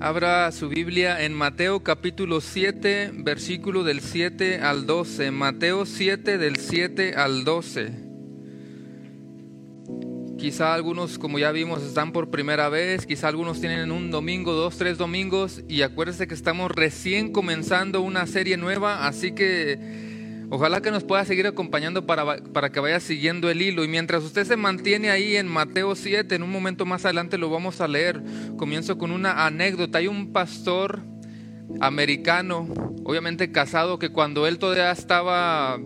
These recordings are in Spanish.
Abra su Biblia en Mateo capítulo 7, versículo del 7 al 12. Mateo 7 del 7 al 12. Quizá algunos, como ya vimos, están por primera vez, quizá algunos tienen un domingo, dos, tres domingos, y acuérdense que estamos recién comenzando una serie nueva, así que Ojalá que nos pueda seguir acompañando para, para, que vaya siguiendo el hilo. Y mientras usted se mantiene ahí en Mateo 7, en un momento más adelante lo vamos a leer. Comienzo con una anécdota. Hay un pastor americano, obviamente casado, que cuando él todavía estaba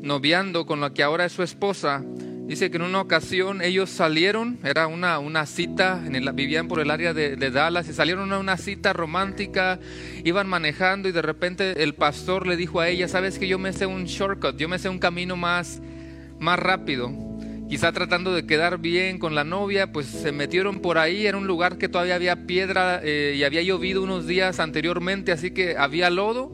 noviando con la que ahora es su esposa, Dice que en una ocasión ellos salieron, era una, una cita, en el, vivían por el área de, Dallas y salieron a una cita romántica, iban manejando y de repente el pastor le dijo a ella, sabes que yo me sé un shortcut, yo me sé un camino más, más rápido. Quizá tratando de quedar bien con la novia, pues se metieron por ahí, era un lugar que todavía había piedra eh, y había llovido unos días anteriormente, así que había lodo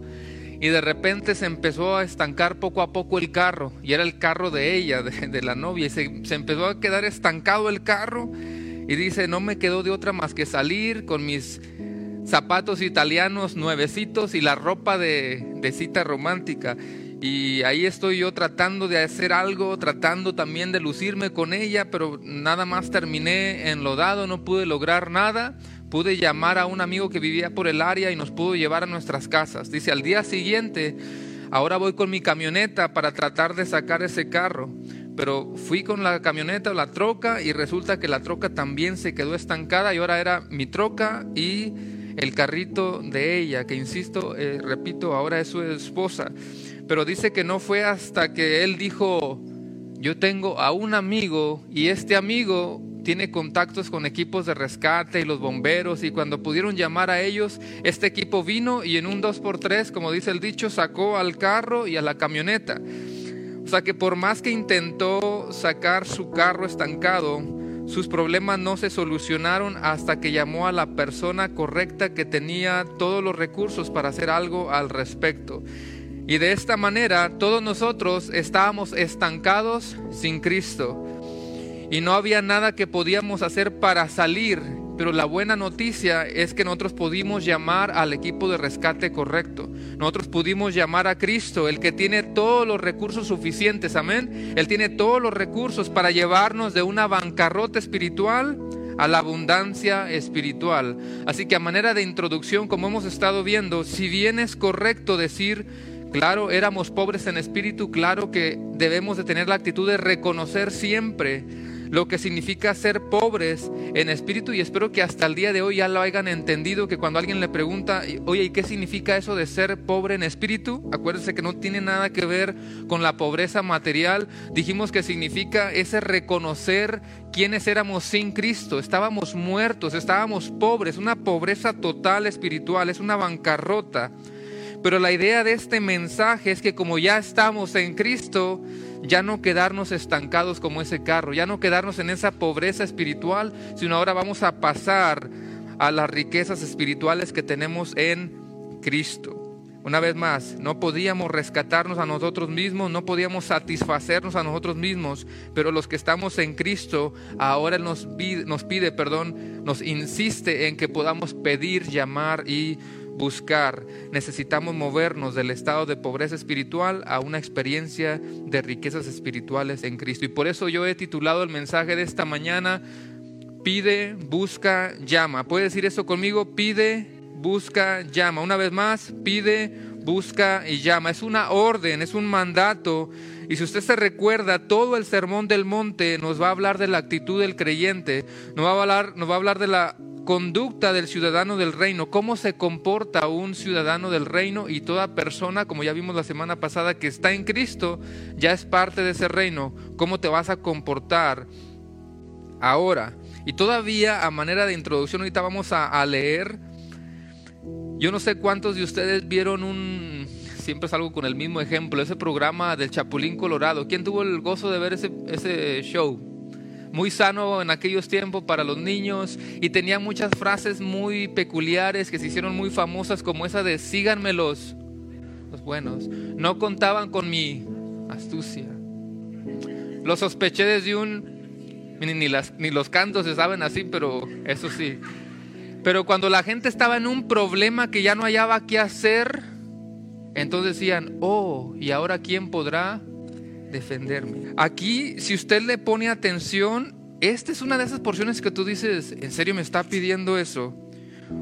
y de repente se empezó a estancar poco a poco el carro y era el carro de ella, de, la novia y se, se, empezó a quedar estancado el carro y dice, no me quedó de otra más que salir con mis zapatos italianos nuevecitos y la ropa de, de cita romántica. Y ahí estoy yo tratando de hacer algo, tratando también de lucirme con ella, pero nada más terminé enlodado, no pude lograr nada pude llamar a un amigo que vivía por el área y nos pudo llevar a nuestras casas. Dice, al día siguiente, ahora voy con mi camioneta para tratar de sacar ese carro. Pero fui con la camioneta o la troca y resulta que la troca también se quedó estancada y ahora era mi troca y el carrito de ella, que insisto, eh, repito, ahora es su esposa. Pero dice que no fue hasta que él dijo, yo tengo a un amigo y este amigo tiene contactos con equipos de rescate y los bomberos y cuando pudieron llamar a ellos, este equipo vino y en un 2x3, como dice el dicho, sacó al carro y a la camioneta. O sea que por más que intentó sacar su carro estancado, sus problemas no se solucionaron hasta que llamó a la persona correcta que tenía todos los recursos para hacer algo al respecto. Y de esta manera todos nosotros estábamos estancados sin Cristo y no había nada que podíamos hacer para salir. Pero la buena noticia es que nosotros pudimos llamar al equipo de rescate correcto. Nosotros pudimos llamar a Cristo, el que tiene todos los recursos suficientes. Amén. Él tiene todos los recursos para llevarnos de una bancarrota espiritual a la abundancia espiritual. Así que a manera de introducción, como hemos estado viendo, si bien es correcto decir, claro, éramos pobres en espíritu, claro que debemos de tener la actitud de reconocer siempre lo que significa ser pobres en espíritu y espero que hasta el día de hoy ya lo hayan entendido, que cuando alguien le pregunta, oye, ¿y qué significa eso de ser pobre en espíritu? Acuérdense que no tiene nada que ver con la pobreza material, dijimos que significa ese reconocer quiénes éramos sin Cristo, estábamos muertos, estábamos pobres, una pobreza total espiritual, es una bancarrota. Pero la idea de este mensaje es que como ya estamos en Cristo, ya no quedarnos estancados como ese carro, ya no quedarnos en esa pobreza espiritual, sino ahora vamos a pasar a las riquezas espirituales que tenemos en Cristo. Una vez más, no podíamos rescatarnos a nosotros mismos, no podíamos satisfacernos a nosotros mismos, pero los que estamos en Cristo, ahora nos pide, nos pide, perdón, nos insiste en que podamos pedir, llamar y buscar, necesitamos movernos del estado de pobreza espiritual a una experiencia de riquezas espirituales en Cristo. Y por eso yo he titulado el mensaje de esta mañana, pide, busca, llama. ¿Puede decir eso conmigo? Pide, busca, llama. Una vez más, pide, busca y llama. Es una orden, es un mandato. Y si usted se recuerda, todo el sermón del monte nos va a hablar de la actitud del creyente, nos va a hablar, nos va a hablar de la conducta del ciudadano del reino, cómo se comporta un ciudadano del reino y toda persona, como ya vimos la semana pasada, que está en Cristo, ya es parte de ese reino, cómo te vas a comportar ahora. Y todavía a manera de introducción, ahorita vamos a, leer, yo no sé cuántos de ustedes vieron un, siempre salgo con el mismo ejemplo, ese programa del Chapulín Colorado. ¿Quién tuvo el gozo de ver ese, ese show? Muy sano en aquellos tiempos para los niños y tenía muchas frases muy peculiares que se hicieron muy famosas como esa de síganme los, los buenos. No contaban con mi astucia. Lo sospeché desde un... Ni, las, ni los cantos se saben así, pero eso sí. Pero cuando la gente estaba en un problema que ya no hallaba qué hacer, entonces decían, oh, ¿y ahora quién podrá defenderme? Aquí, si usted le pone atención, esta es una de esas porciones que tú dices, ¿en serio me está pidiendo eso?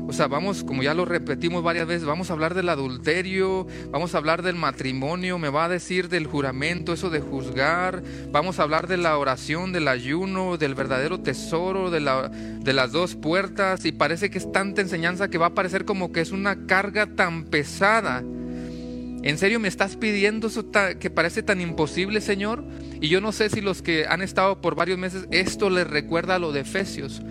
O sea, vamos, como ya lo repetimos varias veces, vamos a hablar del adulterio, vamos a hablar del matrimonio, me va a decir del juramento, eso de juzgar, vamos a hablar de la oración, del ayuno, del verdadero tesoro, de, la, de las dos puertas, y parece que es tanta enseñanza que va a parecer como que es una carga tan pesada. ¿En serio me estás pidiendo eso que parece tan imposible, Señor? Y yo no sé si los que han estado por varios meses, esto les recuerda a lo de Efesios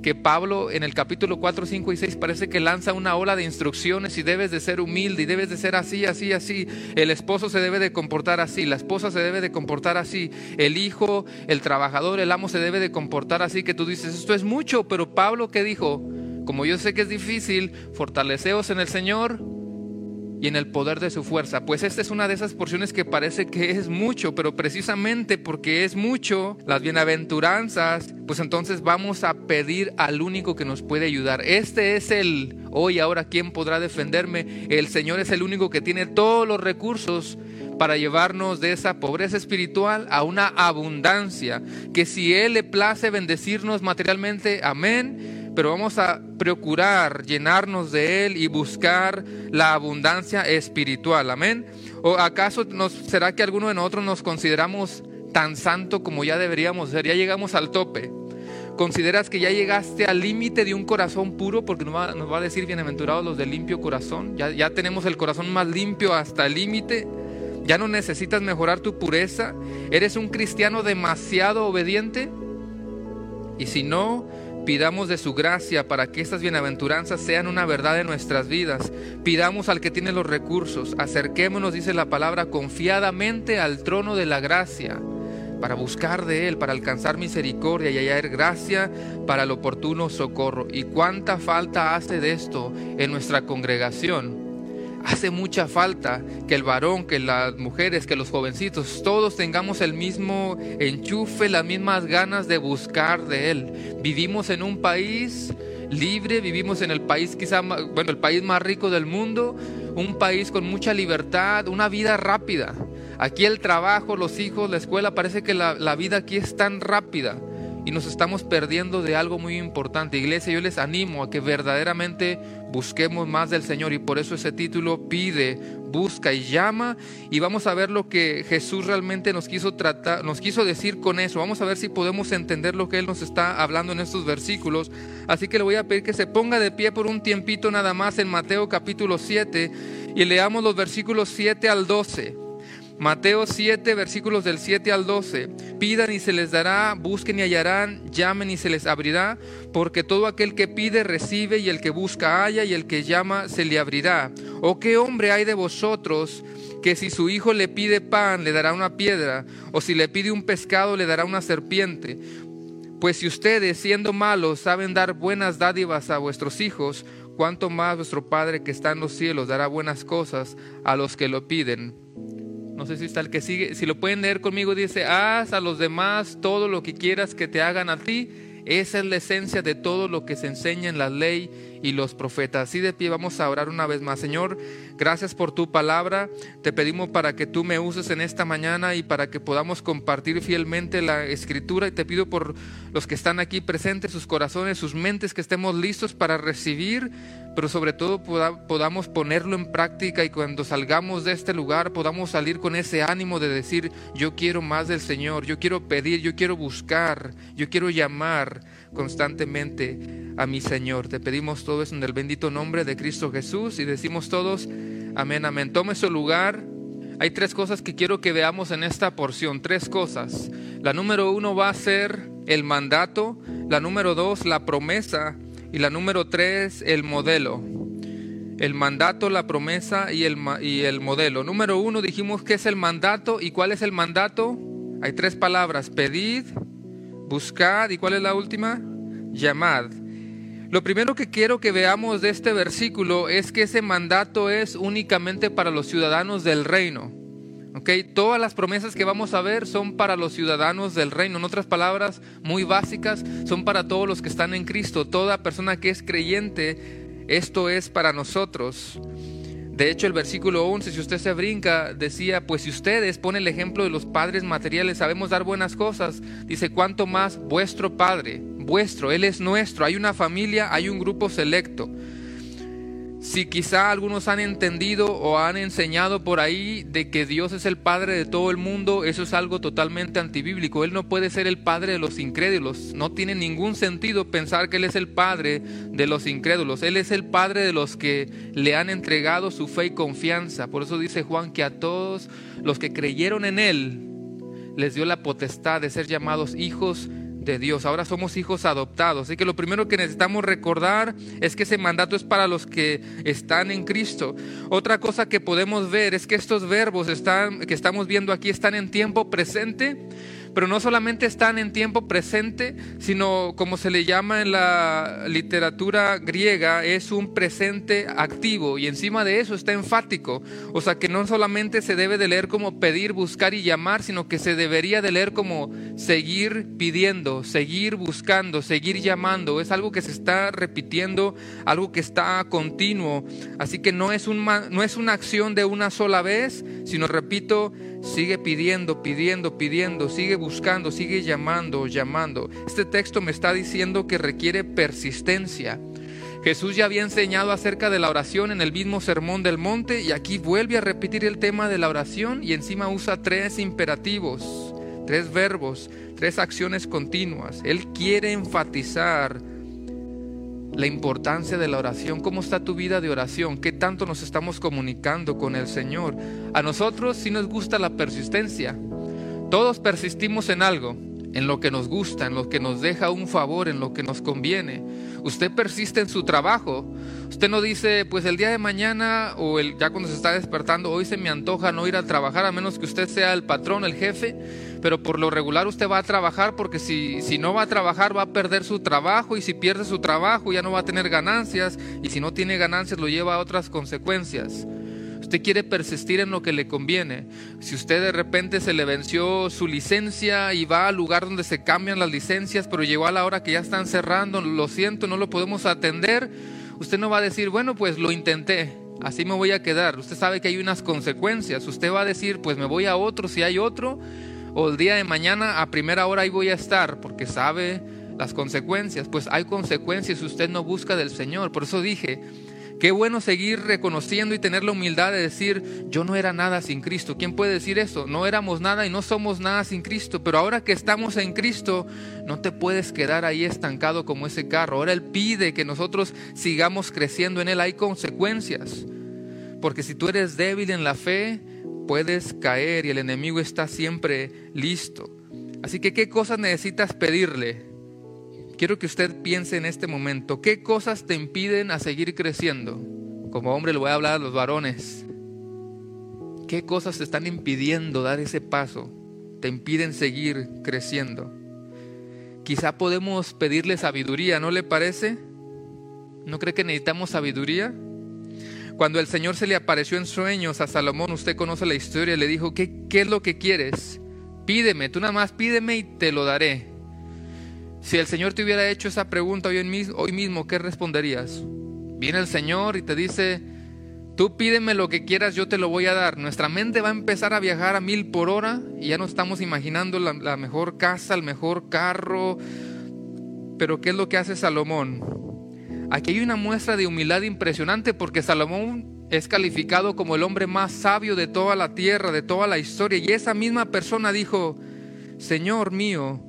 que Pablo en el capítulo 4, 5 y 6 parece que lanza una ola de instrucciones y debes de ser humilde y debes de ser así, así, así. El esposo se debe de comportar así, la esposa se debe de comportar así, el hijo, el trabajador, el amo se debe de comportar así, que tú dices, esto es mucho, pero Pablo que dijo, como yo sé que es difícil, fortaleceos en el Señor y en el poder de su fuerza. Pues esta es una de esas porciones que parece que es mucho, pero precisamente porque es mucho, las bienaventuranzas, pues entonces vamos a pedir al único que nos puede ayudar. Este es el hoy, ahora, ¿quién podrá defenderme? El Señor es el único que tiene todos los recursos para llevarnos de esa pobreza espiritual a una abundancia, que si Él le place bendecirnos materialmente, amén pero vamos a procurar llenarnos de Él y buscar la abundancia espiritual. Amén. ¿O acaso nos, será que alguno de nosotros nos consideramos tan santo como ya deberíamos ser? Ya llegamos al tope. ¿Consideras que ya llegaste al límite de un corazón puro? Porque nos va, nos va a decir bienaventurados los de limpio corazón. Ya, ya tenemos el corazón más limpio hasta el límite. Ya no necesitas mejorar tu pureza. ¿Eres un cristiano demasiado obediente? Y si no, Pidamos de su gracia para que estas bienaventuranzas sean una verdad en nuestras vidas. Pidamos al que tiene los recursos. Acerquémonos, dice la palabra, confiadamente al trono de la gracia para buscar de Él, para alcanzar misericordia y hallar gracia para el oportuno socorro. ¿Y cuánta falta hace de esto en nuestra congregación? Hace mucha falta que el varón, que las mujeres, que los jovencitos, todos tengamos el mismo enchufe, las mismas ganas de buscar de Él. Vivimos en un país libre, vivimos en el país quizá, bueno, el país más rico del mundo, un país con mucha libertad, una vida rápida. Aquí el trabajo, los hijos, la escuela, parece que la, la vida aquí es tan rápida y nos estamos perdiendo de algo muy importante. Iglesia, yo les animo a que verdaderamente busquemos más del Señor y por eso ese título pide, busca y llama y vamos a ver lo que Jesús realmente nos quiso tratar, nos quiso decir con eso. Vamos a ver si podemos entender lo que él nos está hablando en estos versículos. Así que le voy a pedir que se ponga de pie por un tiempito nada más en Mateo capítulo 7 y leamos los versículos 7 al 12. Mateo 7, versículos del 7 al 12. Pidan y se les dará, busquen y hallarán, llamen y se les abrirá, porque todo aquel que pide recibe y el que busca halla y el que llama se le abrirá. ¿O qué hombre hay de vosotros que si su hijo le pide pan le dará una piedra, o si le pide un pescado le dará una serpiente? Pues si ustedes, siendo malos, saben dar buenas dádivas a vuestros hijos, cuánto más vuestro Padre que está en los cielos dará buenas cosas a los que lo piden. No sé si está el que sigue. Si lo pueden leer conmigo, dice, haz a los demás todo lo que quieras que te hagan a ti. Esa es la esencia de todo lo que se enseña en la ley y los profetas. Así de pie vamos a orar una vez más. Señor, gracias por tu palabra. Te pedimos para que tú me uses en esta mañana y para que podamos compartir fielmente la escritura. Y te pido por los que están aquí presentes, sus corazones, sus mentes, que estemos listos para recibir, pero sobre todo podamos ponerlo en práctica y cuando salgamos de este lugar podamos salir con ese ánimo de decir, yo quiero más del Señor, yo quiero pedir, yo quiero buscar, yo quiero llamar constantemente a mi Señor. Te pedimos todo eso en el bendito nombre de Cristo Jesús y decimos todos, amén, amén. Tome su lugar. Hay tres cosas que quiero que veamos en esta porción, tres cosas. La número uno va a ser el mandato, la número dos, la promesa y la número tres, el modelo. El mandato, la promesa y el, y el modelo. Número uno dijimos que es el mandato y cuál es el mandato. Hay tres palabras, pedid, buscad y cuál es la última, llamad. Lo primero que quiero que veamos de este versículo es que ese mandato es únicamente para los ciudadanos del reino. Todas las promesas que vamos a ver son para los ciudadanos del reino. En otras palabras, muy básicas, son para todos los que están en Cristo. Toda persona que es creyente, esto es para nosotros. De hecho, el versículo 11, si usted se brinca, decía, pues si ustedes ponen el ejemplo de los padres materiales, sabemos dar buenas cosas, dice, ¿cuánto más vuestro Padre? Vuestro, Él es nuestro, hay una familia, hay un grupo selecto. Si quizá algunos han entendido o han enseñado por ahí de que Dios es el Padre de todo el mundo, eso es algo totalmente antibíblico. Él no puede ser el Padre de los incrédulos. No tiene ningún sentido pensar que Él es el Padre de los incrédulos. Él es el Padre de los que le han entregado su fe y confianza. Por eso dice Juan que a todos los que creyeron en Él les dio la potestad de ser llamados hijos de Dios. Ahora somos hijos adoptados. Así que lo primero que necesitamos recordar es que ese mandato es para los que están en Cristo. Otra cosa que podemos ver es que estos verbos están, que estamos viendo aquí están en tiempo presente pero no solamente están en tiempo presente, sino como se le llama en la literatura griega, es un presente activo y encima de eso está enfático. O sea que no solamente se debe de leer como pedir, buscar y llamar, sino que se debería de leer como seguir pidiendo, seguir buscando, seguir llamando. Es algo que se está repitiendo, algo que está continuo. Así que no es, un, no es una acción de una sola vez, sino repito, sigue pidiendo, pidiendo, pidiendo, sigue buscando, sigue llamando, llamando. Este texto me está diciendo que requiere persistencia. Jesús ya había enseñado acerca de la oración en el mismo sermón del monte y aquí vuelve a repetir el tema de la oración y encima usa tres imperativos, tres verbos, tres acciones continuas. Él quiere enfatizar la importancia de la oración. ¿Cómo está tu vida de oración? ¿Qué tanto nos estamos comunicando con el Señor? A nosotros sí nos gusta la persistencia. Todos persistimos en algo, en lo que nos gusta, en lo que nos deja un favor, en lo que nos conviene. Usted persiste en su trabajo. Usted no dice, pues el día de mañana o ya cuando se está despertando, hoy se me antoja no ir a trabajar a menos que usted sea el patrón, el jefe pero por lo regular usted va a trabajar porque si, si no va a trabajar va a perder su trabajo y si pierde su trabajo ya no va a tener ganancias y si no tiene ganancias lo lleva a otras consecuencias. Usted quiere persistir en lo que le conviene. Si usted de repente se le venció su licencia y va al lugar donde se cambian las licencias, pero llegó a la hora que ya están cerrando, lo siento, no lo podemos atender, usted no va a decir, bueno, pues lo intenté, así me voy a quedar. Usted sabe que hay unas consecuencias. Usted va a decir, pues me voy a otro si hay otro, o el día de mañana a primera hora ahí voy a estar, porque sabe las consecuencias. Pues hay consecuencias si usted no busca del Señor. Por eso dije, qué bueno seguir reconociendo y tener la humildad de decir, yo no era nada sin Cristo. ¿Quién puede decir eso? No éramos nada y no somos nada sin Cristo. Pero ahora que estamos en Cristo, no te puedes quedar ahí estancado como ese carro. Ahora Él pide que nosotros sigamos creciendo en Él. Hay consecuencias. Porque si tú eres débil en la fe, puedes caer y el enemigo está siempre listo. Así que, ¿qué cosas necesitas pedirle? Quiero que usted piense en este momento, ¿qué cosas te impiden a seguir creciendo? Como hombre le voy a hablar a los varones. ¿Qué cosas te están impidiendo dar ese paso? Te impiden seguir creciendo. Quizá podemos pedirle sabiduría, ¿no le parece? ¿No cree que necesitamos sabiduría? Cuando el Señor se le apareció en sueños a Salomón, usted conoce la historia, le dijo, ¿qué, qué es lo que quieres? Pídeme, tú nada más pídeme y te lo daré. Si el Señor te hubiera hecho esa pregunta hoy, mismo, hoy mismo, ¿qué responderías? Viene el Señor y te dice, tú pídeme lo que quieras, yo te lo voy a dar. Nuestra mente va a empezar a viajar a mil por hora y ya no estamos imaginando la, la mejor casa, el mejor carro. Pero ¿qué es lo que hace Salomón? Aquí hay una muestra de humildad impresionante porque Salomón es calificado como el hombre más sabio de toda la tierra, de toda la historia. Y esa misma persona dijo, Señor mío,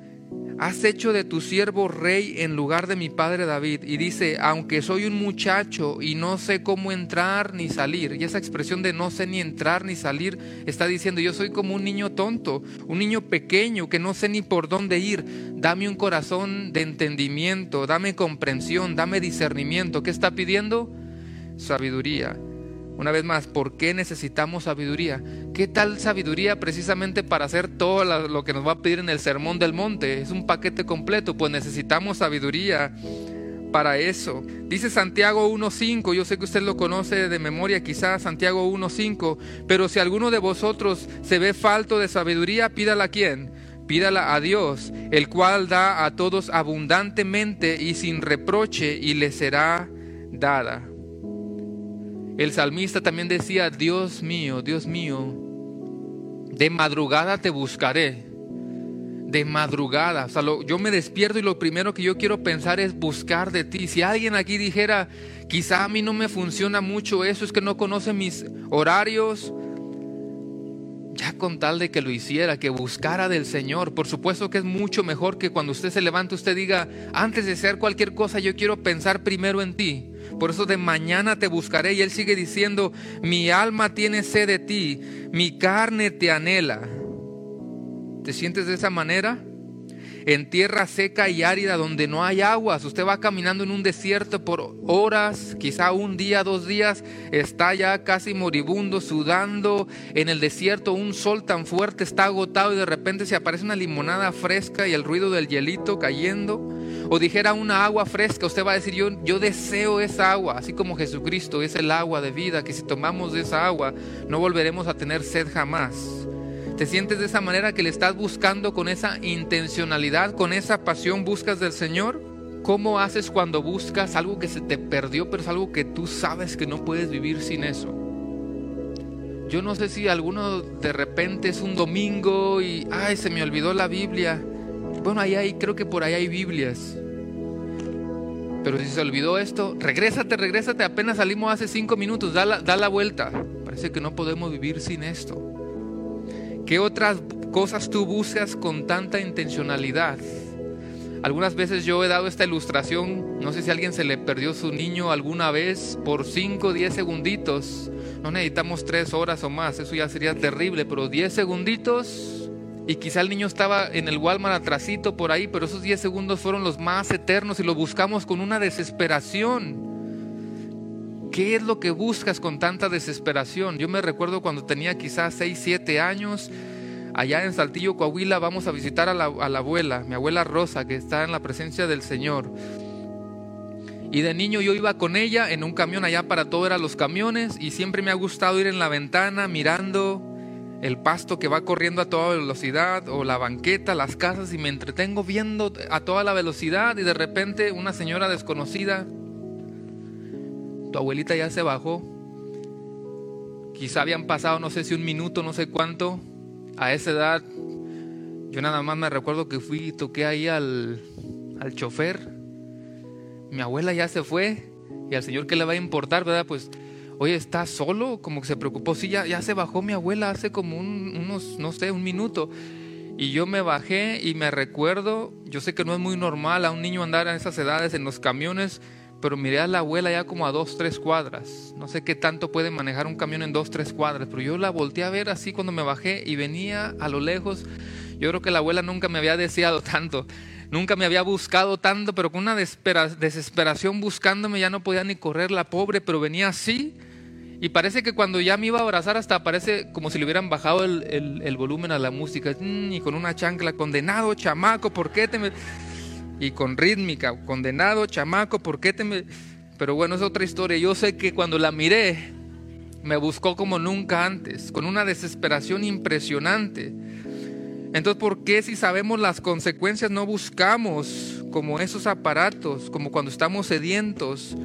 has hecho de tu siervo rey en lugar de mi padre David. Y dice, aunque soy un muchacho y no sé cómo entrar ni salir. Y esa expresión de no sé ni entrar ni salir está diciendo, yo soy como un niño tonto, un niño pequeño que no sé ni por dónde ir. Dame un corazón de entendimiento, dame comprensión, dame discernimiento. ¿Qué está pidiendo? Sabiduría. Una vez más, ¿por qué necesitamos sabiduría? ¿Qué tal sabiduría precisamente para hacer todo lo que nos va a pedir en el Sermón del Monte? Es un paquete completo, pues necesitamos sabiduría para eso. Dice Santiago 1.5, yo sé que usted lo conoce de memoria, quizás Santiago 1.5, pero si alguno de vosotros se ve falto de sabiduría, pídala a quién? Pídala a Dios, el cual da a todos abundantemente y sin reproche y le será dada. El salmista también decía, Dios mío, Dios mío, de madrugada te buscaré de madrugada. O sea, yo me despierto y lo primero que yo quiero pensar es buscar de ti. Si alguien aquí dijera, quizá a mí no me funciona mucho eso, es que no conoce mis horarios, ya con tal de que lo hiciera, que buscara del Señor. Por supuesto que es mucho mejor que cuando usted se levante, usted diga, antes de hacer cualquier cosa, yo quiero pensar primero en ti. Por eso de mañana te buscaré. Y Él sigue diciendo, mi alma tiene sed de ti, mi carne te anhela ¿Te sientes de esa manera? En tierra seca y árida donde no hay aguas. Usted va caminando en un desierto por horas, quizá un día, dos días, está ya casi moribundo, sudando en el desierto, un sol tan fuerte está agotado y de repente se aparece una limonada fresca y el ruido del hielito cayendo. O dijera una agua fresca, usted va a decir, yo, yo deseo esa agua, así como Jesucristo es el agua de vida, que si tomamos esa agua no volveremos a tener sed jamás. ¿Te sientes de esa manera que le estás buscando con esa intencionalidad, con esa pasión buscas del Señor? ¿Cómo haces cuando buscas algo que se te perdió, pero es algo que tú sabes que no puedes vivir sin eso? Yo no sé si alguno de repente es un domingo y, ay, se me olvidó la Biblia. Bueno, ahí hay, creo que por ahí hay Biblias. Pero si se olvidó esto, regrésate, regrésate. Apenas salimos hace cinco minutos, da da la vuelta. Parece que no podemos vivir sin esto. ¿Qué otras cosas tú buscas con tanta intencionalidad? Algunas veces yo he dado esta ilustración, no sé si alguien se le perdió su niño alguna vez por 5 o 10 segunditos. No necesitamos 3 horas o más, eso ya sería terrible, pero 10 segunditos y quizá el niño estaba en el Walmart atrasito por ahí, pero esos 10 segundos fueron los más eternos y lo buscamos con una desesperación. ¿Qué es lo que buscas con tanta desesperación? Yo me recuerdo cuando tenía quizás 6, 7 años, allá en Saltillo, Coahuila, vamos a visitar a la, abuela, mi abuela Rosa, que está en la presencia del Señor. Y de niño yo iba con ella en un camión allá para todo eran los camiones y siempre me ha gustado ir en la ventana mirando el pasto que va corriendo a toda velocidad o la banqueta, las casas y me entretengo viendo a toda la velocidad y de repente una señora desconocida tu abuelita ya se bajó. Quizá habían pasado, no sé si un minuto, no sé cuánto. A esa edad, yo nada más me recuerdo que fui y toqué ahí al, al chofer. Mi abuela ya se fue. Y al señor, ¿qué le va a importar, verdad? Pues, oye, ¿está solo? Como que se preocupó. Sí, ya, se bajó mi abuela hace como unos, no sé, un minuto. Y yo me bajé y me recuerdo, yo sé que no es muy normal a un niño andar en esas edades en los camiones pero miré a la abuela ya como a dos, tres cuadras. No sé qué tanto puede manejar un camión en dos, tres cuadras, pero yo la volteé a ver así cuando me bajé y venía a lo lejos. Yo creo que la abuela nunca me había deseado tanto, nunca me había buscado tanto, pero con una desesperación buscándome ya no podía ni correr la pobre, pero venía así. Y parece que cuando ya me iba a abrazar hasta parece como si le hubieran bajado el, volumen a la música. Mm, y con una chancla, condenado chamaco, ¿por qué te me y con rítmica, condenado, chamaco, ¿por qué te me...? Pero bueno, es otra historia. Yo sé que cuando la miré, me buscó como nunca antes, con una desesperación impresionante. Entonces, ¿por qué si sabemos las consecuencias no buscamos como esos aparatos, como cuando estamos sedientos,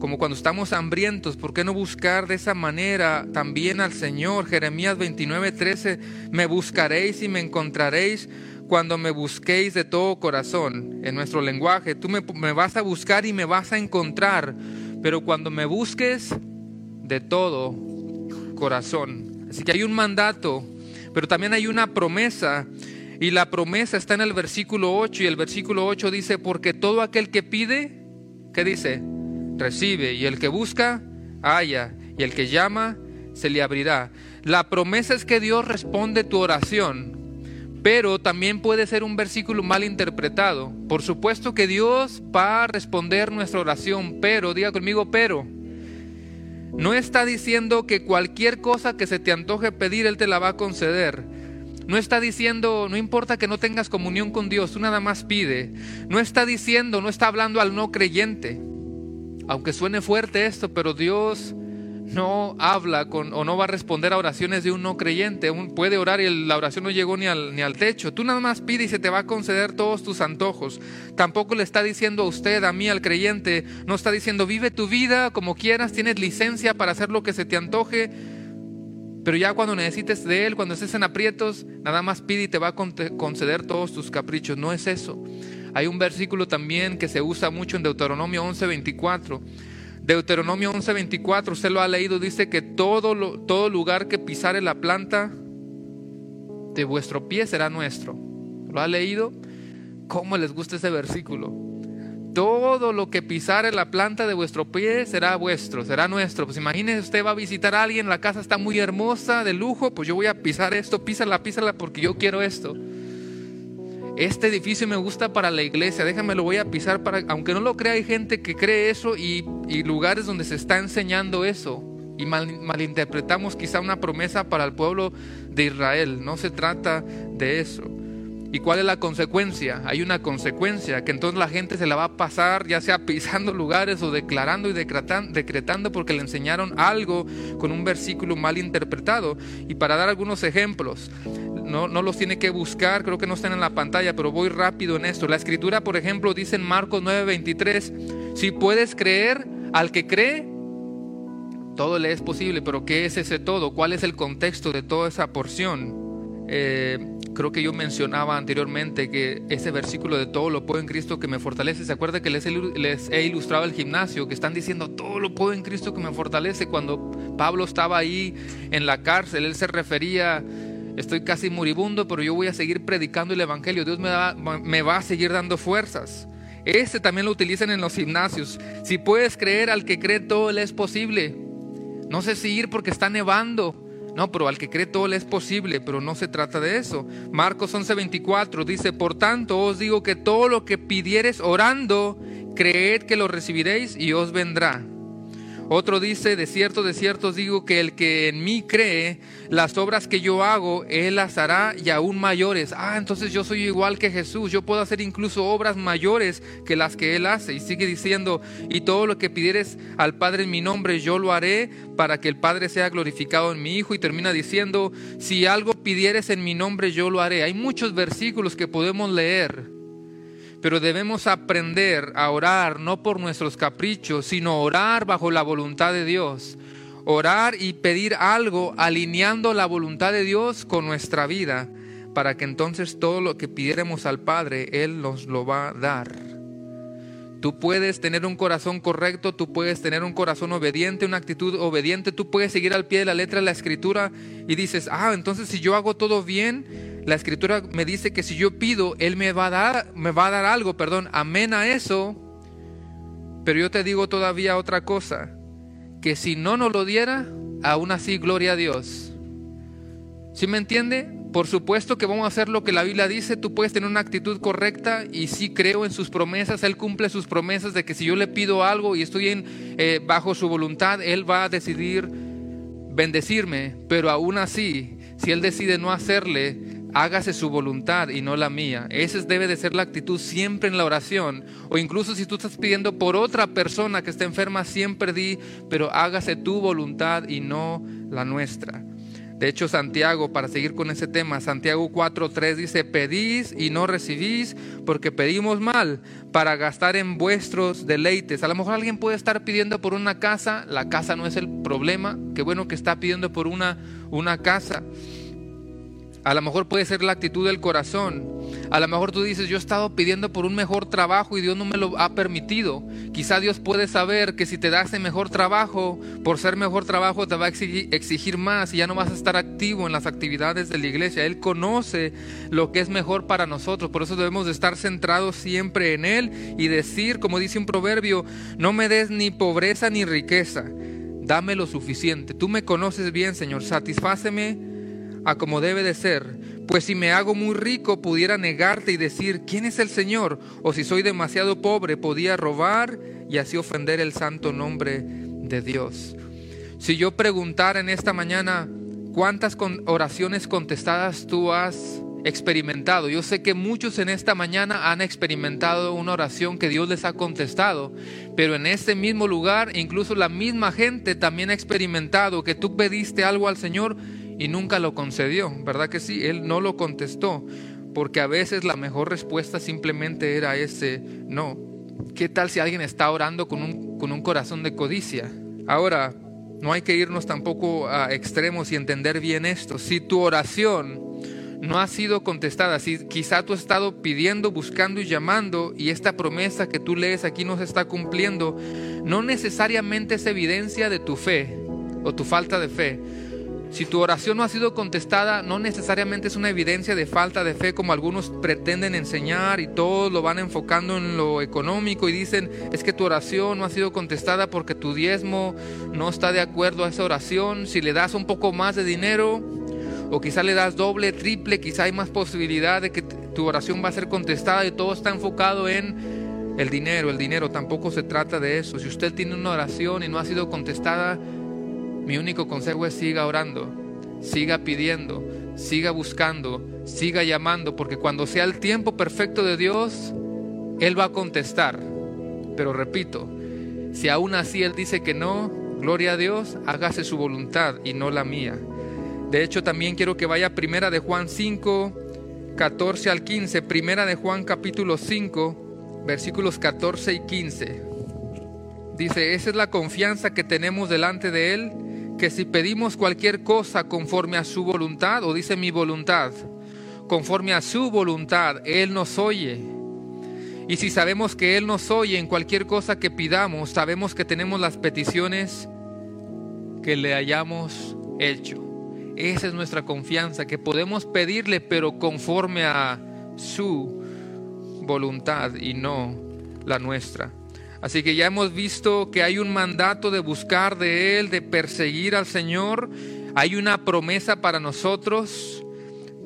como cuando estamos hambrientos? ¿Por qué no buscar de esa manera también al Señor? Jeremías 29, 13, me buscaréis y me encontraréis cuando me busquéis de todo corazón, en nuestro lenguaje, tú me, vas a buscar y me vas a encontrar, pero cuando me busques de todo corazón. Así que hay un mandato, pero también hay una promesa, y la promesa está en el versículo 8, y el versículo 8 dice, porque todo aquel que pide, ¿qué dice? Recibe, y el que busca, halla, y el que llama, se le abrirá. La promesa es que Dios responde tu oración. Pero también puede ser un versículo mal interpretado. Por supuesto que Dios va a responder nuestra oración, pero, diga conmigo, pero. No está diciendo que cualquier cosa que se te antoje pedir, Él te la va a conceder. No está diciendo, no importa que no tengas comunión con Dios, tú nada más pide. No está diciendo, no está hablando al no creyente. Aunque suene fuerte esto, pero Dios no habla con, o no va a responder a oraciones de un no creyente. Un, puede orar y la oración no llegó ni al, ni al techo. Tú nada más pide y se te va a conceder todos tus antojos. Tampoco le está diciendo a usted, a mí, al creyente, no está diciendo vive tu vida como quieras, tienes licencia para hacer lo que se te antoje. Pero ya cuando necesites de Él, cuando estés en aprietos, nada más pide y te va a conceder todos tus caprichos. No es eso. Hay un versículo también que se usa mucho en Deuteronomio 11:24 Deuteronomio 11:24, usted lo ha leído, dice que todo, todo lugar que pisare la planta de vuestro pie será nuestro. ¿Lo ha leído? ¿Cómo les gusta ese versículo? Todo lo que pisare la planta de vuestro pie será vuestro, será nuestro. Pues imagínese usted va a visitar a alguien, la casa está muy hermosa, de lujo, pues yo voy a pisar esto, písala, písala porque yo quiero esto este edificio me gusta para la iglesia, déjame lo voy a pisar para, aunque no lo crea, hay gente que cree eso y, lugares donde se está enseñando eso y malinterpretamos quizá una promesa para el pueblo de Israel. No se trata de eso. ¿Y cuál es la consecuencia? Hay una consecuencia, que entonces la gente se la va a pasar ya sea pisando lugares o declarando y decretando porque le enseñaron algo con un versículo mal interpretado. Y para dar algunos ejemplos, no, no los tiene que buscar, creo que no están en la pantalla, pero voy rápido en esto. La escritura, por ejemplo, dice en Marcos 9:23, si puedes creer al que cree, todo le es posible, pero ¿qué es ese todo? ¿Cuál es el contexto de toda esa porción? Eh, creo que yo mencionaba anteriormente que ese versículo de todo lo puedo en Cristo que me fortalece. ¿Se acuerda que les he ilustrado el gimnasio? Que están diciendo todo lo puedo en Cristo que me fortalece. Cuando Pablo estaba ahí en la cárcel, él se refería estoy casi moribundo, pero yo voy a seguir predicando el Evangelio. Dios me, va a seguir dando fuerzas. Este también lo utilizan en los gimnasios. Si puedes creer al que cree todo le es posible. No sé si ir porque está nevando. No, pero al que cree todo le es posible, pero no se trata de eso. Marcos 11:24 dice, por tanto os digo que todo lo que pidieres orando, creed que lo recibiréis y os vendrá. Otro dice, de cierto, de cierto os digo que el que en mí cree, las obras que yo hago, él las hará y aún mayores. Ah, entonces yo soy igual que Jesús, yo puedo hacer incluso obras mayores que las que él hace. Y sigue diciendo, y todo lo que pidieres al Padre en mi nombre, yo lo haré para que el Padre sea glorificado en mi Hijo. Y termina diciendo, si algo pidieres en mi nombre, yo lo haré. Hay muchos versículos que podemos leer pero debemos aprender a orar no por nuestros caprichos, sino orar bajo la voluntad de Dios. Orar y pedir algo alineando la voluntad de Dios con nuestra vida, para que entonces todo lo que pidiéramos al Padre, Él nos lo va a dar. Tú puedes tener un corazón correcto, tú puedes tener un corazón obediente, una actitud obediente, tú puedes seguir al pie de la letra de la escritura y dices, ah, entonces si yo hago todo bien, la escritura me dice que si yo pido, Él me va a dar, me va a dar algo, perdón, amén a eso. Pero yo te digo todavía otra cosa, que si no nos lo diera, aún así gloria a Dios. ¿Sí me entiende? Por supuesto que vamos a hacer lo que la Biblia dice, tú puedes tener una actitud correcta y sí creo en sus promesas, Él cumple sus promesas de que si yo le pido algo y estoy en, eh, bajo su voluntad, Él va a decidir bendecirme, pero aún así, si Él decide no hacerle, hágase su voluntad y no la mía. Esa debe de ser la actitud siempre en la oración. O incluso si tú estás pidiendo por otra persona que está enferma, siempre di, pero hágase tu voluntad y no la nuestra. De hecho, Santiago, para seguir con ese tema, Santiago 4.3 dice, pedís y no recibís porque pedimos mal para gastar en vuestros deleites. A lo mejor alguien puede estar pidiendo por una casa, la casa no es el problema, qué bueno que está pidiendo por una, una casa. A lo mejor puede ser la actitud del corazón. A lo mejor tú dices, yo he estado pidiendo por un mejor trabajo y Dios no me lo ha permitido. Quizá Dios puede saber que si te da ese mejor trabajo, por ser mejor trabajo te va a exigir, más y ya no vas a estar activo en las actividades de la iglesia. Él conoce lo que es mejor para nosotros. Por eso debemos de estar centrados siempre en Él y decir, como dice un proverbio, no me des ni pobreza ni riqueza. Dame lo suficiente. Tú me conoces bien, Señor. Satisfáceme a como debe de ser. Pues si me hago muy rico, pudiera negarte y decir, ¿quién es el Señor? O si soy demasiado pobre, podía robar y así ofender el santo nombre de Dios. Si yo preguntara en esta mañana, ¿Cuántas oraciones contestadas tú has experimentado? Yo sé que muchos en esta mañana han experimentado una oración que Dios les ha contestado, pero en este mismo lugar, incluso la misma gente también ha experimentado que tú pediste algo al Señor y nunca lo concedió, ¿verdad que sí? Él no lo contestó, porque a veces la mejor respuesta simplemente era ese no. ¿Qué tal si alguien está orando con un, con un corazón de codicia? Ahora, no hay que irnos tampoco a extremos y entender bien esto. Si tu oración no ha sido contestada, si quizá tú has estado pidiendo, buscando y llamando y esta promesa que tú lees aquí no se está cumpliendo, no necesariamente es evidencia de tu fe o tu falta de fe si tu oración no ha sido contestada, no necesariamente es una evidencia de falta de fe como algunos pretenden enseñar y todos lo van enfocando en lo económico y dicen es que tu oración no ha sido contestada porque tu diezmo no está de acuerdo a esa oración. Si le das un poco más de dinero o quizá le das doble, triple, quizá hay más posibilidad de que tu oración va a ser contestada y todo está enfocado en el dinero. El dinero tampoco se trata de eso. Si usted tiene una oración y no ha sido contestada, mi único consejo es siga orando, siga pidiendo, siga buscando, siga llamando, porque cuando sea el tiempo perfecto de Dios, Él va a contestar. Pero repito, si aún así Él dice que no, gloria a Dios, hágase su voluntad y no la mía. De hecho, también quiero que vaya primera de Juan 5, 14 al 15, primera de Juan capítulo 5, versículos 14 y 15. Dice, esa es la confianza que tenemos delante de Él que si pedimos cualquier cosa conforme a su voluntad, o dice mi voluntad, conforme a su voluntad, Él nos oye. Y si sabemos que Él nos oye en cualquier cosa que pidamos, sabemos que tenemos las peticiones que le hayamos hecho. Esa es nuestra confianza, que podemos pedirle, pero conforme a su voluntad y no la nuestra. Así que ya hemos visto que hay un mandato de buscar de Él, de perseguir al Señor. Hay una promesa para nosotros.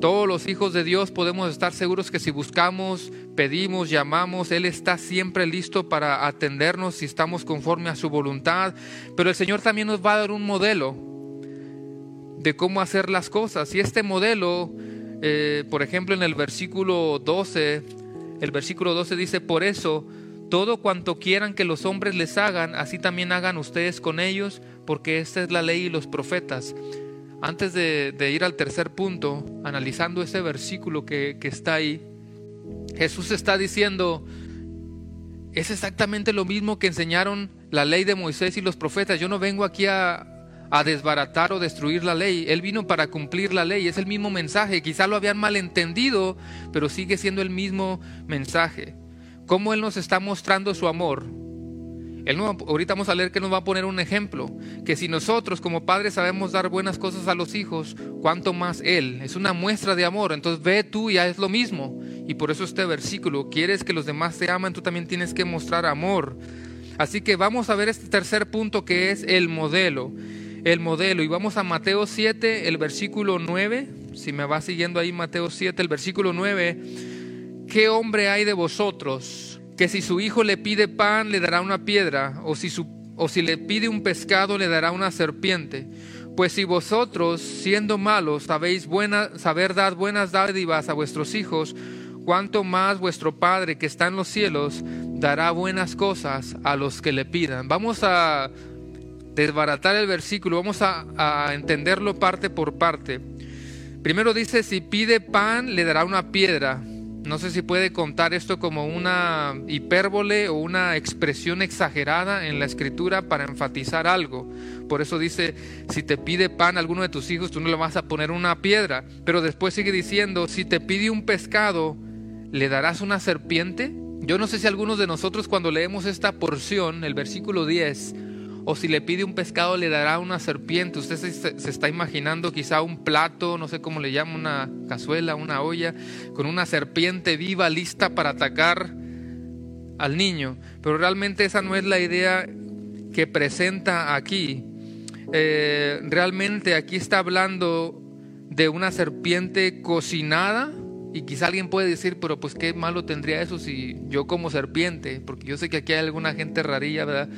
Todos los hijos de Dios podemos estar seguros que si buscamos, pedimos, llamamos, Él está siempre listo para atendernos si estamos conforme a su voluntad. Pero el Señor también nos va a dar un modelo de cómo hacer las cosas. Y este modelo, eh, por ejemplo, en el versículo 12, el versículo 12 dice, por eso, todo cuanto quieran que los hombres les hagan, así también hagan ustedes con ellos, porque esta es la ley y los profetas. Antes de, ir al tercer punto, analizando ese versículo que, está ahí, Jesús está diciendo, es exactamente lo mismo que enseñaron la ley de Moisés y los profetas. Yo no vengo aquí a, a desbaratar o destruir la ley. Él vino para cumplir la ley. Es el mismo mensaje. Quizá lo habían malentendido, pero sigue siendo el mismo mensaje cómo Él nos está mostrando su amor. Él ahorita vamos a leer que nos va a poner un ejemplo, que si nosotros como padres sabemos dar buenas cosas a los hijos, cuánto más Él. Es una muestra de amor, entonces ve tú y es lo mismo. Y por eso este versículo, quieres que los demás te amen, tú también tienes que mostrar amor. Así que vamos a ver este tercer punto que es el modelo. El modelo. Y vamos a Mateo 7, el versículo 9. Si me va siguiendo ahí Mateo 7, el versículo 9 ¿qué hombre hay de vosotros que si su hijo le pide pan le dará una piedra o si, su, o si le pide un pescado le dará una serpiente? Pues si vosotros, siendo malos, sabéis buena, saber dar buenas dádivas a vuestros hijos, cuánto más vuestro Padre que está en los cielos dará buenas cosas a los que le pidan. Vamos a desbaratar el versículo, vamos a entenderlo parte por parte. Primero dice, si pide pan, le dará una piedra. No sé si puede contar esto como una hipérbole o una expresión exagerada en la escritura para enfatizar algo. Por eso dice, si te pide pan alguno de tus hijos, tú no le vas a poner una piedra. Pero después sigue diciendo, si te pide un pescado, ¿le darás una serpiente? Yo no sé si algunos de nosotros cuando leemos esta porción, el versículo 10, o si le pide un pescado le dará una serpiente. Usted se, está imaginando quizá un plato, no sé cómo le llama, una cazuela, una olla, con una serpiente viva lista para atacar al niño. Pero realmente esa no es la idea que presenta aquí. Eh, realmente aquí está hablando de una serpiente cocinada. Y quizá alguien puede decir, pero pues qué malo tendría eso si yo como serpiente, porque yo sé que aquí hay alguna gente rarilla, ¿verdad?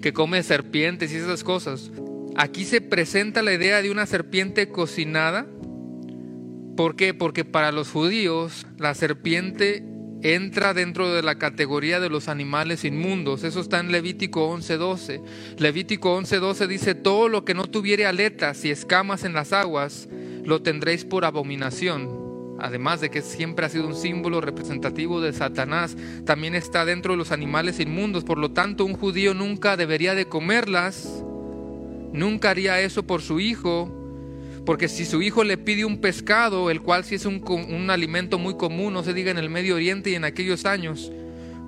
Que come serpientes y esas cosas. aquí se presenta la idea de una serpiente cocinada. ¿Por qué? Porque para los judíos la serpiente entra dentro de la categoría de los animales inmundos. Eso está en Levítico 11:12. Levítico 11:12 dice, todo lo que no tuviere aletas y escamas en las aguas, lo tendréis por abominación. Además de que siempre ha sido un símbolo representativo de Satanás, también está dentro de los animales inmundos. Por lo tanto, un judío nunca debería de comerlas. Nunca haría eso por su hijo, porque si su hijo le pide un pescado, el cual sí es un, un, alimento muy común, no se diga en el Medio Oriente y en aquellos años,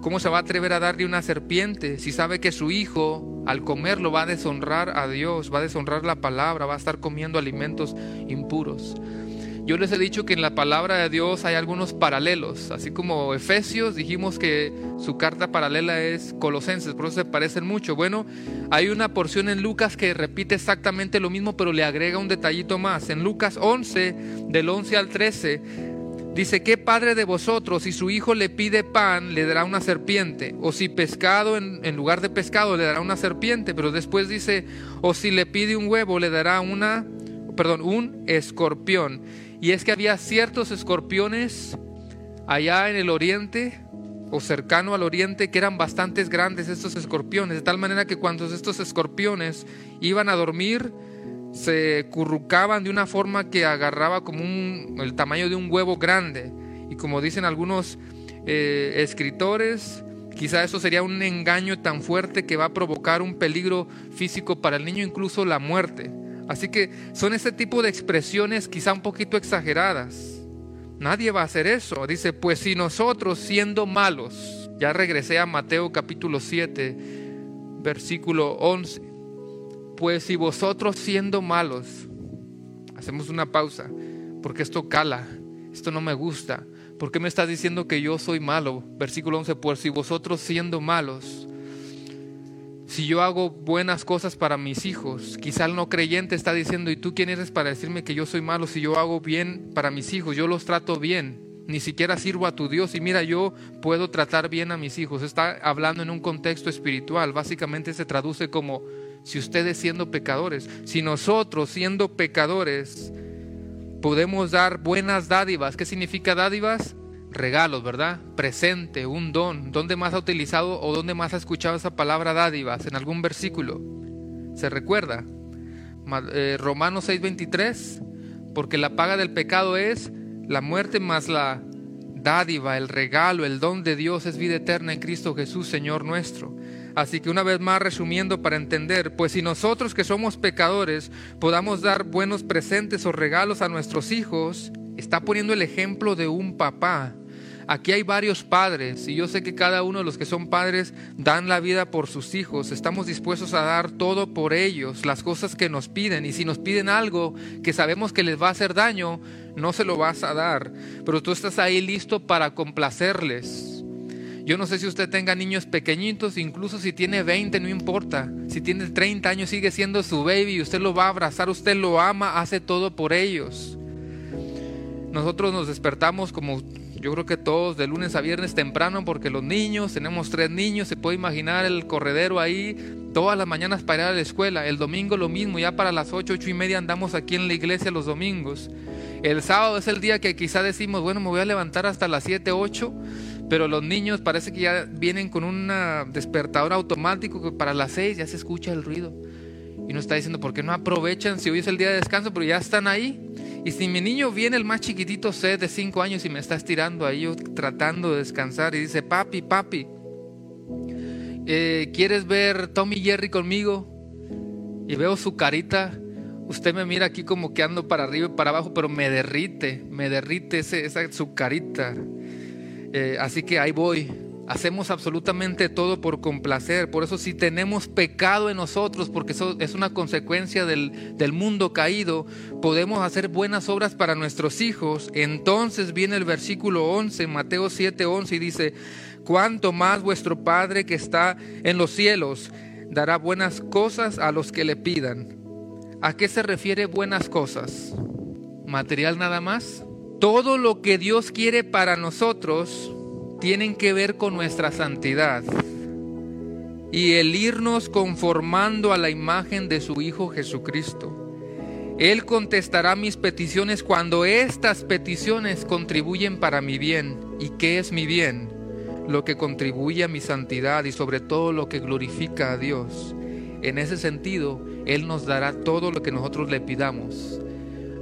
¿cómo se va a atrever a darle una serpiente si sabe que su hijo al comerlo va a deshonrar a Dios, va a deshonrar la palabra, va a estar comiendo alimentos impuros? Yo les he dicho que en la palabra de Dios hay algunos paralelos, así como Efesios, dijimos que su carta paralela es Colosenses, por eso se parecen mucho. Bueno, hay una porción en Lucas que repite exactamente lo mismo, pero le agrega un detallito más. En Lucas 11, del 11 al 13, dice, ¿qué padre de vosotros si su hijo le pide pan, le dará una serpiente? O si pescado, en, en lugar de pescado, le dará una serpiente, pero después dice, o si le pide un huevo, le dará una, perdón, un escorpión. Y es que había ciertos escorpiones allá en el oriente o cercano al oriente que eran bastante grandes estos escorpiones, de tal manera que cuando estos escorpiones iban a dormir, se currucaban de una forma que agarraba como el tamaño de un huevo grande. Y como dicen algunos eh, escritores, quizá eso sería un engaño tan fuerte que va a provocar un peligro físico para el niño, incluso la muerte. Así que son ese tipo de expresiones quizá un poquito exageradas. Nadie va a hacer eso. Dice, pues si nosotros siendo malos, ya regresé a Mateo capítulo 7, versículo 11, pues si vosotros siendo malos, hacemos una pausa, porque esto cala, esto no me gusta. ¿Por qué me estás diciendo que yo soy malo? Versículo 11, pues si vosotros siendo malos, si yo hago buenas cosas para mis hijos, quizá el no creyente está diciendo, ¿y tú quién eres para decirme que yo soy malo si yo hago bien para mis hijos? Yo los trato bien, ni siquiera sirvo a tu Dios y mira, yo puedo tratar bien a mis hijos. Está hablando en un contexto espiritual, básicamente se traduce como, si ustedes siendo pecadores, si nosotros siendo pecadores podemos dar buenas dádivas, ¿qué significa dádivas? Regalos, ¿verdad? Presente, un don. ¿Dónde más ha utilizado o dónde más ha escuchado esa palabra dádivas? ¿En algún versículo? ¿Se recuerda? Eh, Romanos 6:23, porque la paga del pecado es la muerte más la dádiva, el regalo, el don de Dios es vida eterna en Cristo Jesús, Señor nuestro. Así que una vez más resumiendo para entender, pues si nosotros que somos pecadores podamos dar buenos presentes o regalos a nuestros hijos, está poniendo el ejemplo de un papá. Aquí hay varios padres y yo sé que cada uno de los que son padres dan la vida por sus hijos. Estamos dispuestos a dar todo por ellos, las cosas que nos piden. Y si nos piden algo que sabemos que les va a hacer daño, no se lo vas a dar. Pero tú estás ahí listo para complacerles. Yo no sé si usted tenga niños pequeñitos, incluso si tiene 20, no importa. Si tiene 30 años, sigue siendo su baby y usted lo va a abrazar, usted lo ama, hace todo por ellos. Nosotros nos despertamos como yo creo que todos de lunes a viernes temprano porque los niños, tenemos tres niños, se puede imaginar el corredero ahí todas las mañanas para ir a la escuela. El domingo lo mismo, ya para las ocho, ocho y media andamos aquí en la iglesia los domingos. El sábado es el día que quizá decimos, bueno, me voy a levantar hasta las siete, ocho, pero los niños parece que ya vienen con un despertador automático que para las seis ya se escucha el ruido. Y nos está diciendo, ¿por qué no aprovechan si hoy es el día de descanso? Pero ya están ahí. Y si mi niño viene, el más chiquitito, sé, de cinco años, y me está estirando ahí, tratando de descansar, y dice, papi, papi, eh, ¿quieres ver Tommy Jerry conmigo? Y veo su carita. Usted me mira aquí como que ando para arriba y para abajo, pero me derrite, me derrite ese, esa, su carita. Eh, así que ahí voy, Hacemos absolutamente todo por complacer. Por eso si tenemos pecado en nosotros, porque eso es una consecuencia del, del mundo caído, podemos hacer buenas obras para nuestros hijos. Entonces viene el versículo 11, Mateo 7, 11 y dice, cuanto más vuestro Padre que está en los cielos dará buenas cosas a los que le pidan. ¿A qué se refiere buenas cosas? ¿Material nada más? Todo lo que Dios quiere para nosotros tienen que ver con nuestra santidad. y el irnos conformando a la imagen de su Hijo Jesucristo. Él contestará mis peticiones cuando estas peticiones contribuyen para mi bien. ¿Y qué es mi bien? Lo que contribuye a mi santidad y sobre todo lo que glorifica a Dios. En ese sentido, Él nos dará todo lo que nosotros le pidamos.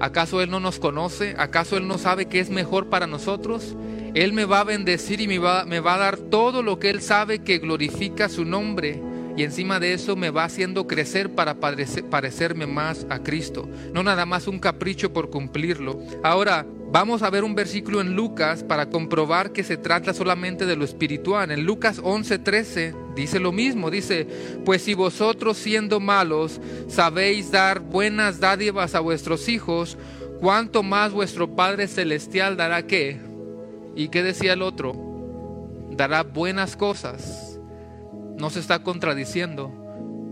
¿Acaso Él no nos conoce? ¿Acaso Él no sabe qué es mejor para nosotros? Él me va a bendecir y me va, me va a dar todo lo que Él sabe que glorifica su nombre y encima de eso me va haciendo crecer para parecerme más a Cristo. No nada más un capricho por cumplirlo. Ahora, vamos a ver un versículo en Lucas para comprobar que se trata solamente de lo espiritual. En Lucas 11:13 dice lo mismo. Dice, pues si vosotros siendo malos sabéis dar buenas dádivas a vuestros hijos, ¿cuánto más vuestro Padre Celestial dará qué? ¿Y qué decía el otro? Dará buenas cosas no se está contradiciendo.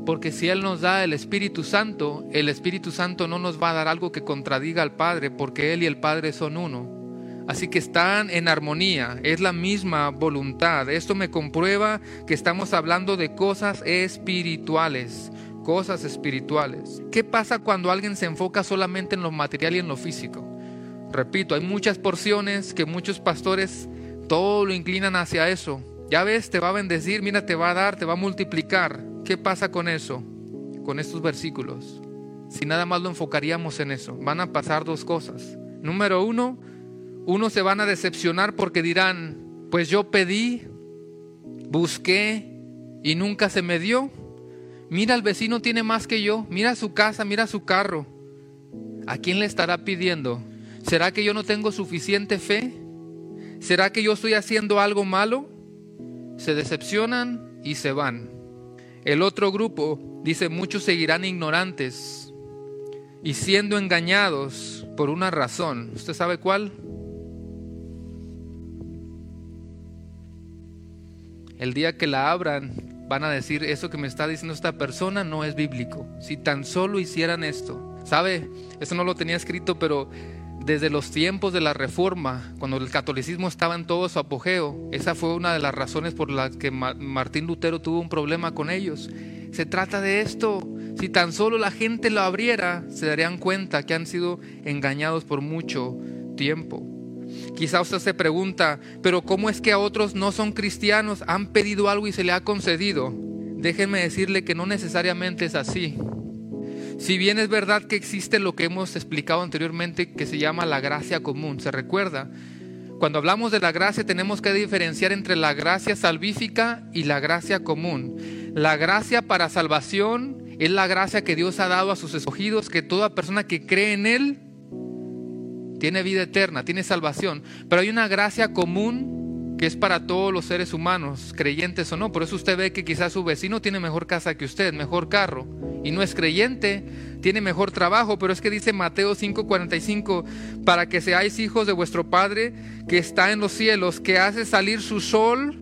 Porque si Él nos da el Espíritu Santo, el Espíritu Santo no nos va a dar algo que contradiga al Padre, porque Él y el Padre son uno. Así que están en armonía, es la misma voluntad. Esto me comprueba que estamos hablando de cosas espirituales, cosas espirituales. ¿Qué pasa cuando alguien se enfoca solamente en lo material y en lo físico? Repito, hay muchas porciones que muchos pastores todo lo inclinan hacia eso. Ya ves, te va a bendecir, mira, te va a dar, te va a multiplicar. ¿Qué pasa con eso? Con estos versículos. Si nada más lo enfocaríamos en eso, van a pasar dos cosas. Número uno, unos se van a decepcionar porque dirán, pues yo pedí, busqué y nunca se me dio. Mira, el vecino tiene más que yo, mira su casa, mira su carro. ¿A quién le estará pidiendo? ¿Será que yo no tengo suficiente fe? ¿Será que yo estoy haciendo algo malo? se decepcionan y se van. El otro grupo dice, muchos seguirán ignorantes y siendo engañados por una razón. ¿Usted sabe cuál? El día que la abran, van a decir, eso que me está diciendo esta persona no es bíblico. Si tan solo hicieran esto. ¿Sabe? Eso no lo tenía escrito, pero desde los tiempos de la Reforma, cuando el catolicismo estaba en todo su apogeo, esa fue una de las razones por las que Martín Lutero tuvo un problema con ellos. Se trata de esto. Si tan solo la gente lo abriera, se darían cuenta que han sido engañados por mucho tiempo. Quizá usted se pregunta, pero ¿cómo es que a otros no son cristianos han pedido algo y se le ha concedido? Déjenme decirle que no necesariamente es así. Si bien es verdad que existe lo que hemos explicado anteriormente que se llama la gracia común, ¿se recuerda? Cuando hablamos de la gracia tenemos que diferenciar entre la gracia salvífica y la gracia común. La gracia para salvación es la gracia que Dios ha dado a sus escogidos, que toda persona que cree en Él tiene vida eterna, tiene salvación. Pero hay una gracia común que es para todos los seres humanos, creyentes o no. Por eso usted ve que quizás su vecino tiene mejor casa que usted, mejor carro, y no es creyente, tiene mejor trabajo, pero es que dice Mateo 5:45, para que seáis hijos de vuestro Padre que está en los cielos, que hace salir su sol,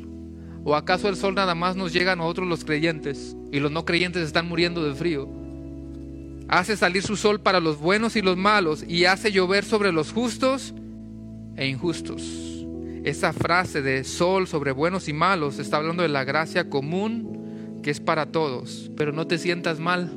o acaso el sol nada más nos llega a nosotros los creyentes, y los no creyentes están muriendo de frío. Hace salir su sol para los buenos y los malos, y hace llover sobre los justos e injustos. Esa frase de sol sobre buenos y malos está hablando de la gracia común que es para todos. Pero no te sientas mal,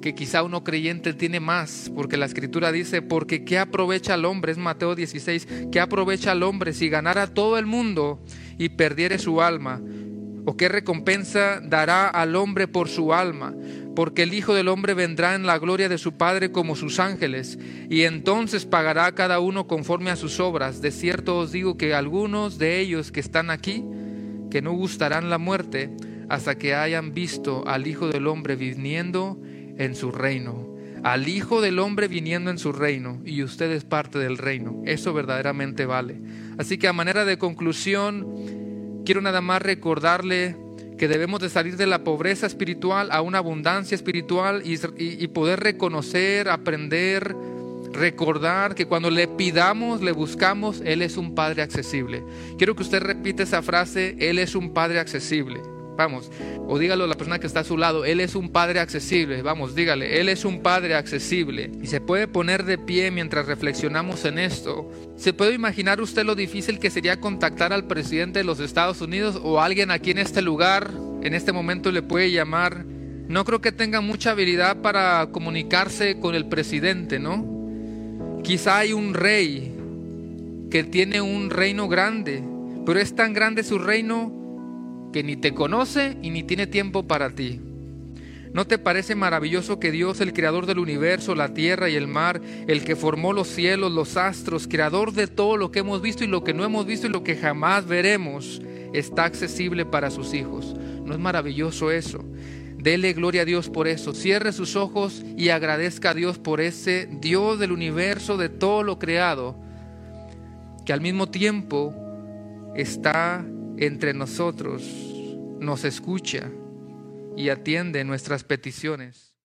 que quizá uno creyente tiene más, porque la escritura dice, porque ¿qué aprovecha el hombre? Es Mateo 16, ¿qué aprovecha el hombre si ganara todo el mundo y perdiere su alma? ¿O qué recompensa dará al hombre por su alma? Porque el Hijo del Hombre vendrá en la gloria de su Padre como sus ángeles, y entonces pagará a cada uno conforme a sus obras. De cierto os digo que algunos de ellos que están aquí, que no gustarán la muerte, hasta que hayan visto al Hijo del Hombre viniendo en su reino. Al Hijo del Hombre viniendo en su reino, y usted es parte del reino. Eso verdaderamente vale. Así que a manera de conclusión, quiero nada más recordarle que debemos de salir de la pobreza espiritual a una abundancia espiritual y, poder reconocer, aprender, recordar que cuando le pidamos, le buscamos, Él es un Padre accesible. Quiero que usted repita esa frase, Él es un Padre accesible. Vamos, o dígalo a la persona que está a su lado, Él es un Padre accesible. Vamos, dígale, Él es un Padre accesible. Y se puede poner de pie mientras reflexionamos en esto. ¿Se puede imaginar usted lo difícil que sería contactar al presidente de los Estados Unidos o alguien aquí en este lugar en este momento le puede llamar, no creo que tenga mucha habilidad para comunicarse con el presidente, ¿no? Quizá hay un rey que tiene un reino grande, pero es tan grande su reino que ni te conoce y ni tiene tiempo para ti. ¿No te parece maravilloso que Dios, el creador del universo, la tierra y el mar, el que formó los cielos, los astros, creador de todo lo que hemos visto y lo que no hemos visto y lo que jamás veremos, está accesible para sus hijos? ¿No es maravilloso eso? Dele gloria a Dios por eso. Cierre sus ojos y agradezca a Dios por ese Dios del universo, de todo lo creado, que al mismo tiempo está entre nosotros, nos escucha y atiende nuestras peticiones.